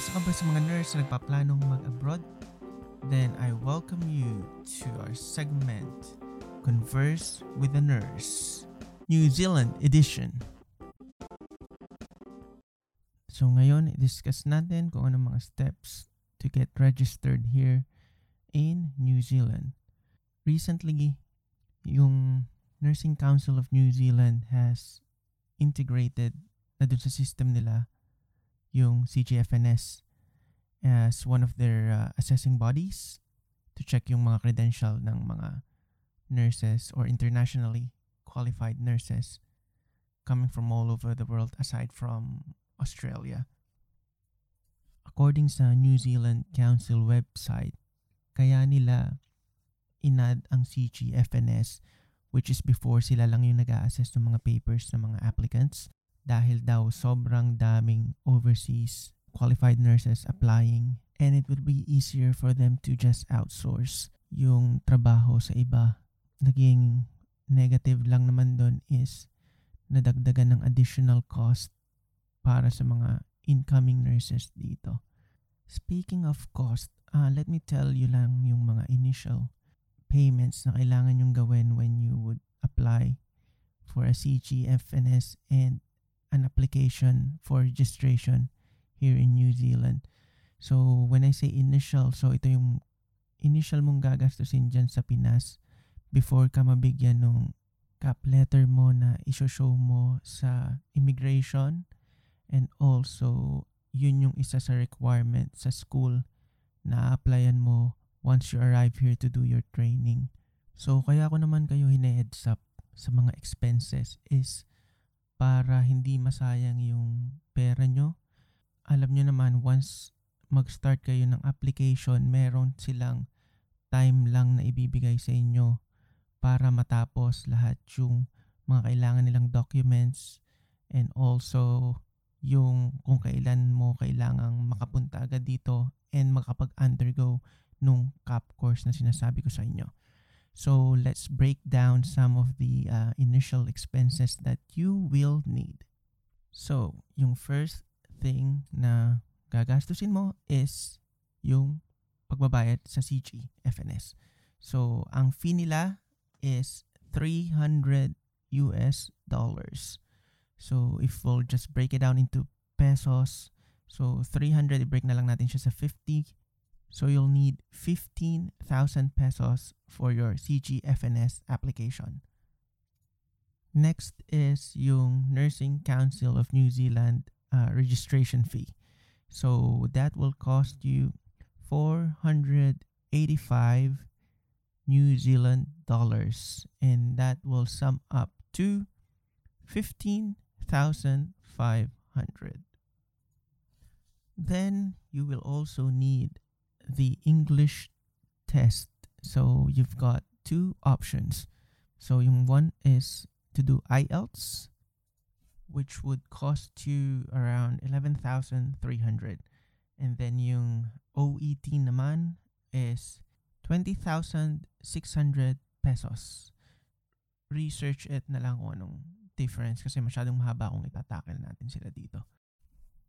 Isa ka ba sa mga nurse na nagpaplanong mag-abroad? Then I welcome you to our segment, Converse with a Nurse, New Zealand edition. So ngayon, i-discuss natin kung anong mga steps to get registered here in New Zealand. Recently, yung Nursing Council of New Zealand has integrated na dun sa system nila yung CGFNS as one of their uh, assessing bodies to check yung mga credential ng mga nurses or internationally qualified nurses coming from all over the world aside from Australia. According sa New Zealand Council website, kaya nila inad ang CGFNS which is before sila lang yung nag assess ng mga papers ng mga applicants dahil daw sobrang daming overseas qualified nurses applying and it would be easier for them to just outsource yung trabaho sa iba. Naging negative lang naman doon is nadagdagan ng additional cost para sa mga incoming nurses dito. Speaking of cost, uh, let me tell you lang yung mga initial payments na kailangan yung gawin when you would apply for a CGFNS and an application for registration here in New Zealand. So, when I say initial, so ito yung initial mong gagastusin dyan sa Pinas before ka mabigyan ng cap letter mo na isoshow mo sa immigration and also yun yung isa sa requirement sa school na applyan mo once you arrive here to do your training. So, kaya ko naman kayo hine-heads up sa mga expenses is para hindi masayang yung pera nyo alam nyo naman, once mag-start kayo ng application, meron silang time lang na ibibigay sa inyo para matapos lahat yung mga kailangan nilang documents and also yung kung kailan mo kailangang makapunta agad dito and makapag-undergo nung CAP course na sinasabi ko sa inyo. So let's break down some of the uh, initial expenses that you will need. So, yung first thing na gagastusin mo is yung pagbabayad sa CG FNS. So, ang fee nila is 300 US dollars. So, if we'll just break it down into pesos, so 300, i-break na lang natin siya sa 50. So, you'll need 15,000 pesos for your CGFNS application. Next is yung Nursing Council of New Zealand uh, registration fee. So that will cost you 485 New Zealand dollars and that will sum up to 15,500. Then you will also need the English test. So you've got two options. So yung one is to do IELTS which would cost you around 11,300. And then yung OET naman is 20,600 pesos. Research it na lang kung anong difference kasi masyadong mahaba kung itatakil natin sila dito.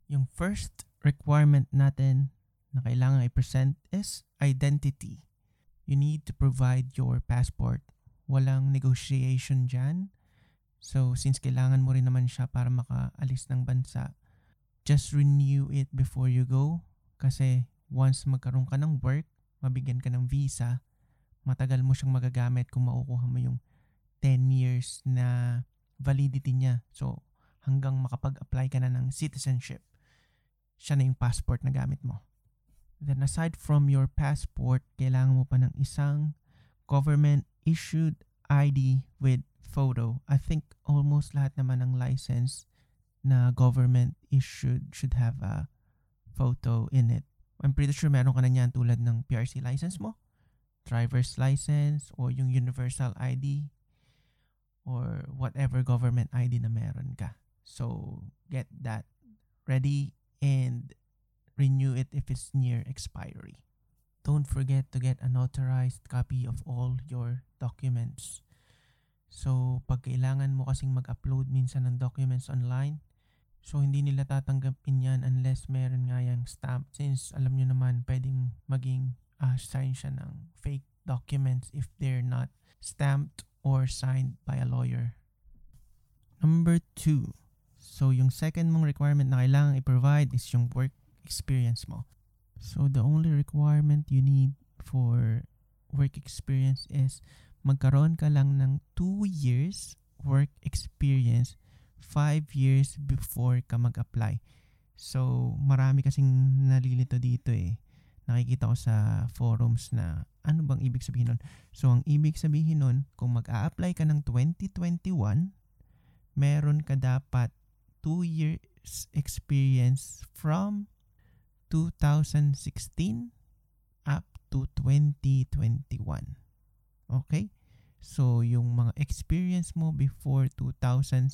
Yung first requirement natin na kailangan i-present is identity. You need to provide your passport. Walang negotiation dyan So, since kailangan mo rin naman siya para makaalis ng bansa, just renew it before you go. Kasi once magkaroon ka ng work, mabigyan ka ng visa, matagal mo siyang magagamit kung makukuha mo yung 10 years na validity niya. So, hanggang makapag-apply ka na ng citizenship, siya na yung passport na gamit mo. Then aside from your passport, kailangan mo pa ng isang government issued ID with photo. I think almost lahat naman ng license na government issued should have a photo in it. I'm pretty sure meron ka na niyan tulad ng PRC license mo, driver's license, or yung universal ID, or whatever government ID na meron ka. So, get that ready and renew it if it's near expiry. Don't forget to get a notarized copy of all your documents. So, pag kailangan mo kasing mag-upload minsan ng documents online, So, hindi nila tatanggapin yan unless meron nga yung stamp. Since alam nyo naman, pwedeng maging uh, sign siya ng fake documents if they're not stamped or signed by a lawyer. Number two. So, yung second mong requirement na kailangan i-provide is yung work experience mo. So, the only requirement you need for work experience is magkaroon ka lang ng 2 years work experience 5 years before ka mag-apply. So, marami kasing nalilito dito eh. Nakikita ko sa forums na ano bang ibig sabihin nun? So, ang ibig sabihin nun, kung mag-a-apply ka ng 2021, meron ka dapat 2 years experience from 2016 up to 2021. Okay? So, yung mga experience mo before 2016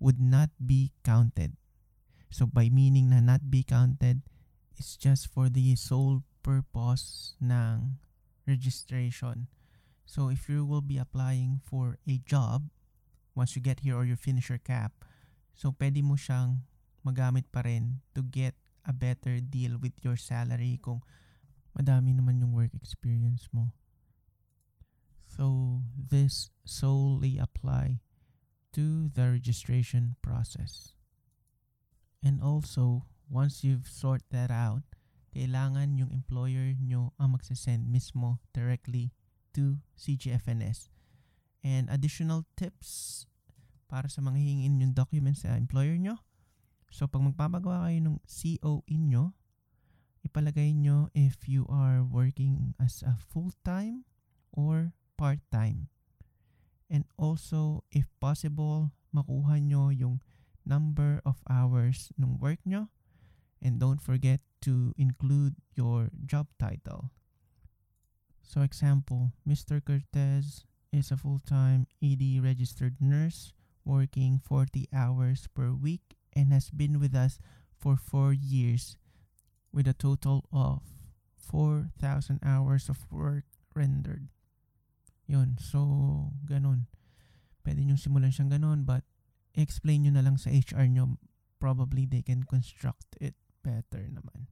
would not be counted. So, by meaning na not be counted, it's just for the sole purpose ng registration. So, if you will be applying for a job, once you get here or you finish your cap, so pwede mo siyang magamit pa rin to get a better deal with your salary kung madami naman yung work experience mo. So this solely apply to the registration process. And also, once you've sort that out, kailangan yung employer nyo ang magsasend mismo directly to CGFNS. And additional tips para sa mga hingin yung documents sa employer nyo. So pag magpapagawa kayo ng CO inyo, ipalagay nyo if you are working as a full-time or part-time. And also, if possible, makuha nyo yung number of hours ng work nyo. And don't forget to include your job title. So example, Mr. Cortez is a full-time ED registered nurse working 40 hours per week and has been with us for 4 years with a total of 4,000 hours of work rendered. Yun. So, ganun. Pwede nyo simulan siyang ganun but explain nyo na lang sa HR nyo. Probably they can construct it better naman.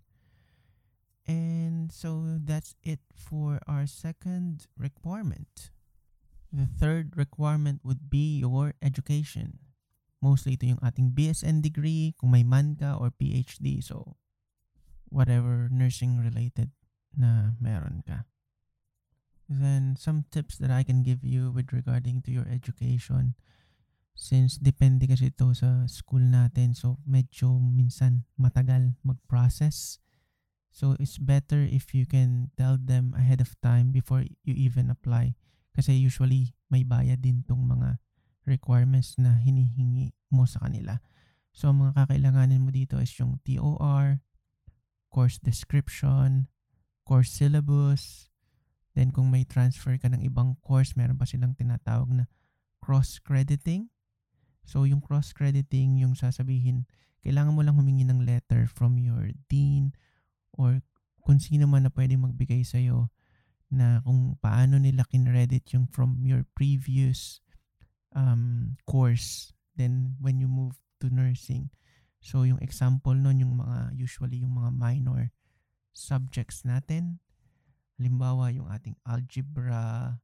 And so that's it for our second requirement. The third requirement would be your education. Mostly ito yung ating BSN degree, kung may man ka or PhD. So, whatever nursing related na meron ka. Then some tips that I can give you with regarding to your education since depende kasi ito sa school natin so medyo minsan matagal mag-process. So it's better if you can tell them ahead of time before you even apply kasi usually may bayad din tong mga requirements na hinihingi mo sa kanila. So ang mga kakailanganin mo dito is yung TOR, course description, course syllabus, Then kung may transfer ka ng ibang course, meron pa silang tinatawag na cross-crediting. So yung cross-crediting, yung sasabihin, kailangan mo lang humingi ng letter from your dean or kung sino man na pwedeng magbigay sa'yo na kung paano nila kinredit yung from your previous um, course then when you move to nursing. So yung example nun, yung mga usually yung mga minor subjects natin Halimbawa, yung ating algebra,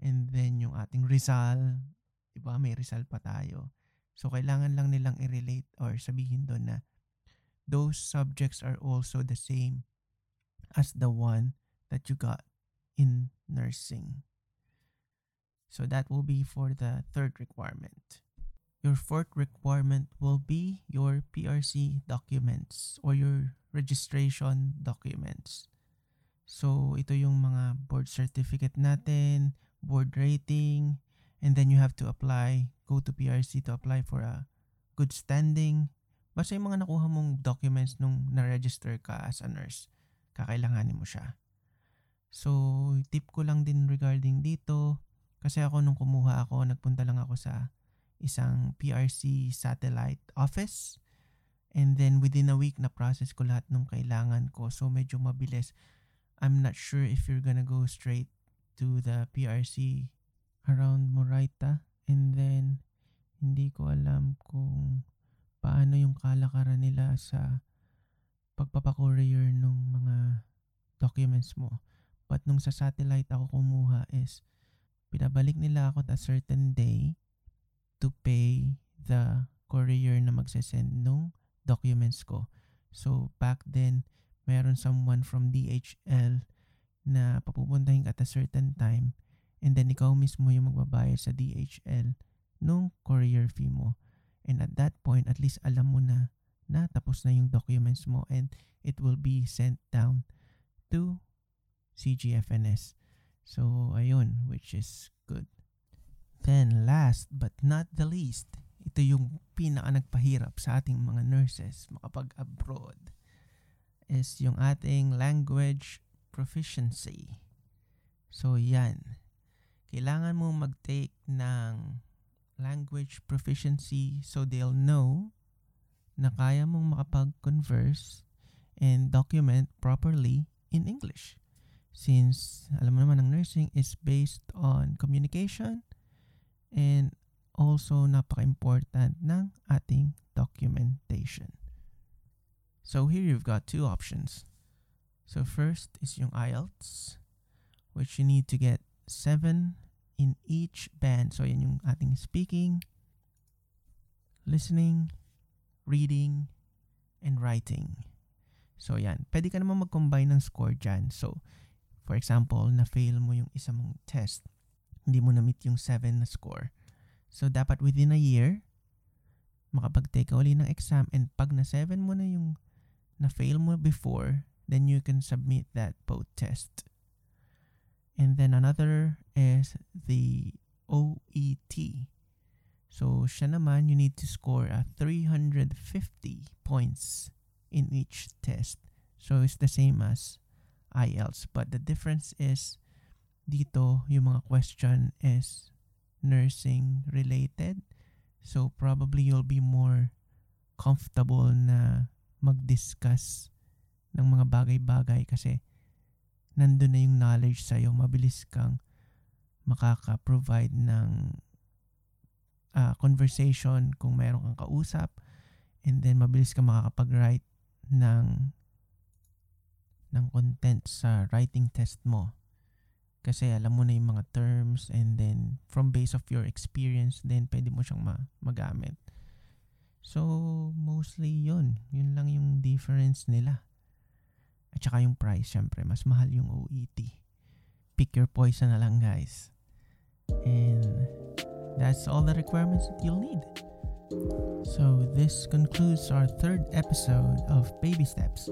and then yung ating Rizal. Diba? May Rizal pa tayo. So, kailangan lang nilang i-relate or sabihin doon na those subjects are also the same as the one that you got in nursing. So that will be for the third requirement. Your fourth requirement will be your PRC documents or your registration documents. So, ito yung mga board certificate natin, board rating, and then you have to apply, go to PRC to apply for a good standing. Basta yung mga nakuha mong documents nung na-register ka as a nurse, kakailanganin mo siya. So, tip ko lang din regarding dito, kasi ako nung kumuha ako, nagpunta lang ako sa isang PRC satellite office. And then within a week na process ko lahat ng kailangan ko. So medyo mabilis. I'm not sure if you're gonna go straight to the PRC around Moraita and then hindi ko alam kung paano yung kalakaran nila sa pagpapakourier ng mga documents mo. But nung sa satellite ako kumuha is pinabalik nila ako at a certain day to pay the courier na magsesend nung documents ko. So back then, meron someone from DHL na papupuntahin at a certain time and then ikaw mismo yung magbabayad sa DHL nung courier fee mo. And at that point, at least alam mo na na tapos na yung documents mo and it will be sent down to CGFNS. So, ayun, which is good. Then, last but not the least, ito yung pinaka nagpahirap sa ating mga nurses makapag-abroad is yung ating language proficiency. So, yan. Kailangan mo mag-take ng language proficiency so they'll know na kaya mong makapag-converse and document properly in English. Since, alam mo naman, ang nursing is based on communication and also napaka-important ng ating documentation. So here you've got two options. So first is yung IELTS, which you need to get 7 in each band. So yan yung ating speaking, listening, reading, and writing. So yan, pwede ka naman mag-combine ng score dyan. So, for example, na-fail mo yung isa mong test, hindi mo na-meet yung 7 na score. So, dapat within a year, makapag-take ka uli ng exam and pag na-7 mo na yung na-fail mo before, then you can submit that both test. And then another is the OET. So, siya naman, you need to score a 350 points in each test. So, it's the same as IELTS. But the difference is, dito, yung mga question is nursing related. So, probably you'll be more comfortable na mag-discuss ng mga bagay-bagay kasi nandun na yung knowledge sa'yo. Mabilis kang makaka-provide ng uh, conversation kung meron kang kausap and then mabilis ka makakapag-write ng ng content sa writing test mo. Kasi alam mo na yung mga terms and then from base of your experience then pwede mo siyang ma- magamit. So, mostly yun. Yun lang yung difference nila. At saka yung price, syempre, mas mahal yung OET. Pick your poison na lang, guys. And that's all the requirements that you'll need. So, this concludes our third episode of Baby Steps.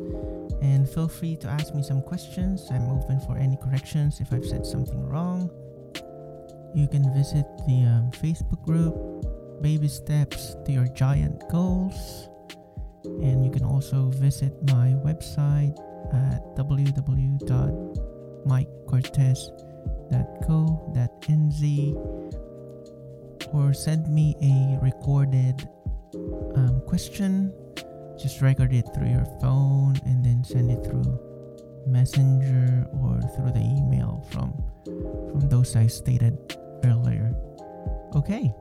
And feel free to ask me some questions. I'm open for any corrections if I've said something wrong. You can visit the um, Facebook group, Baby Steps to Your Giant Goals. And you can also visit my website at www.mikecortez.co.nz or send me a recorded um, question. Just record it through your phone and then send it through messenger or through the email from from those I stated earlier. Okay,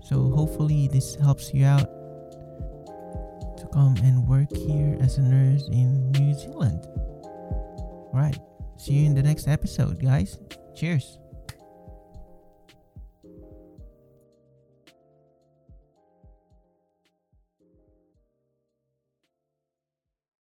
so hopefully this helps you out to come and work here as a nurse in New Zealand. All right, see you in the next episode, guys. Cheers.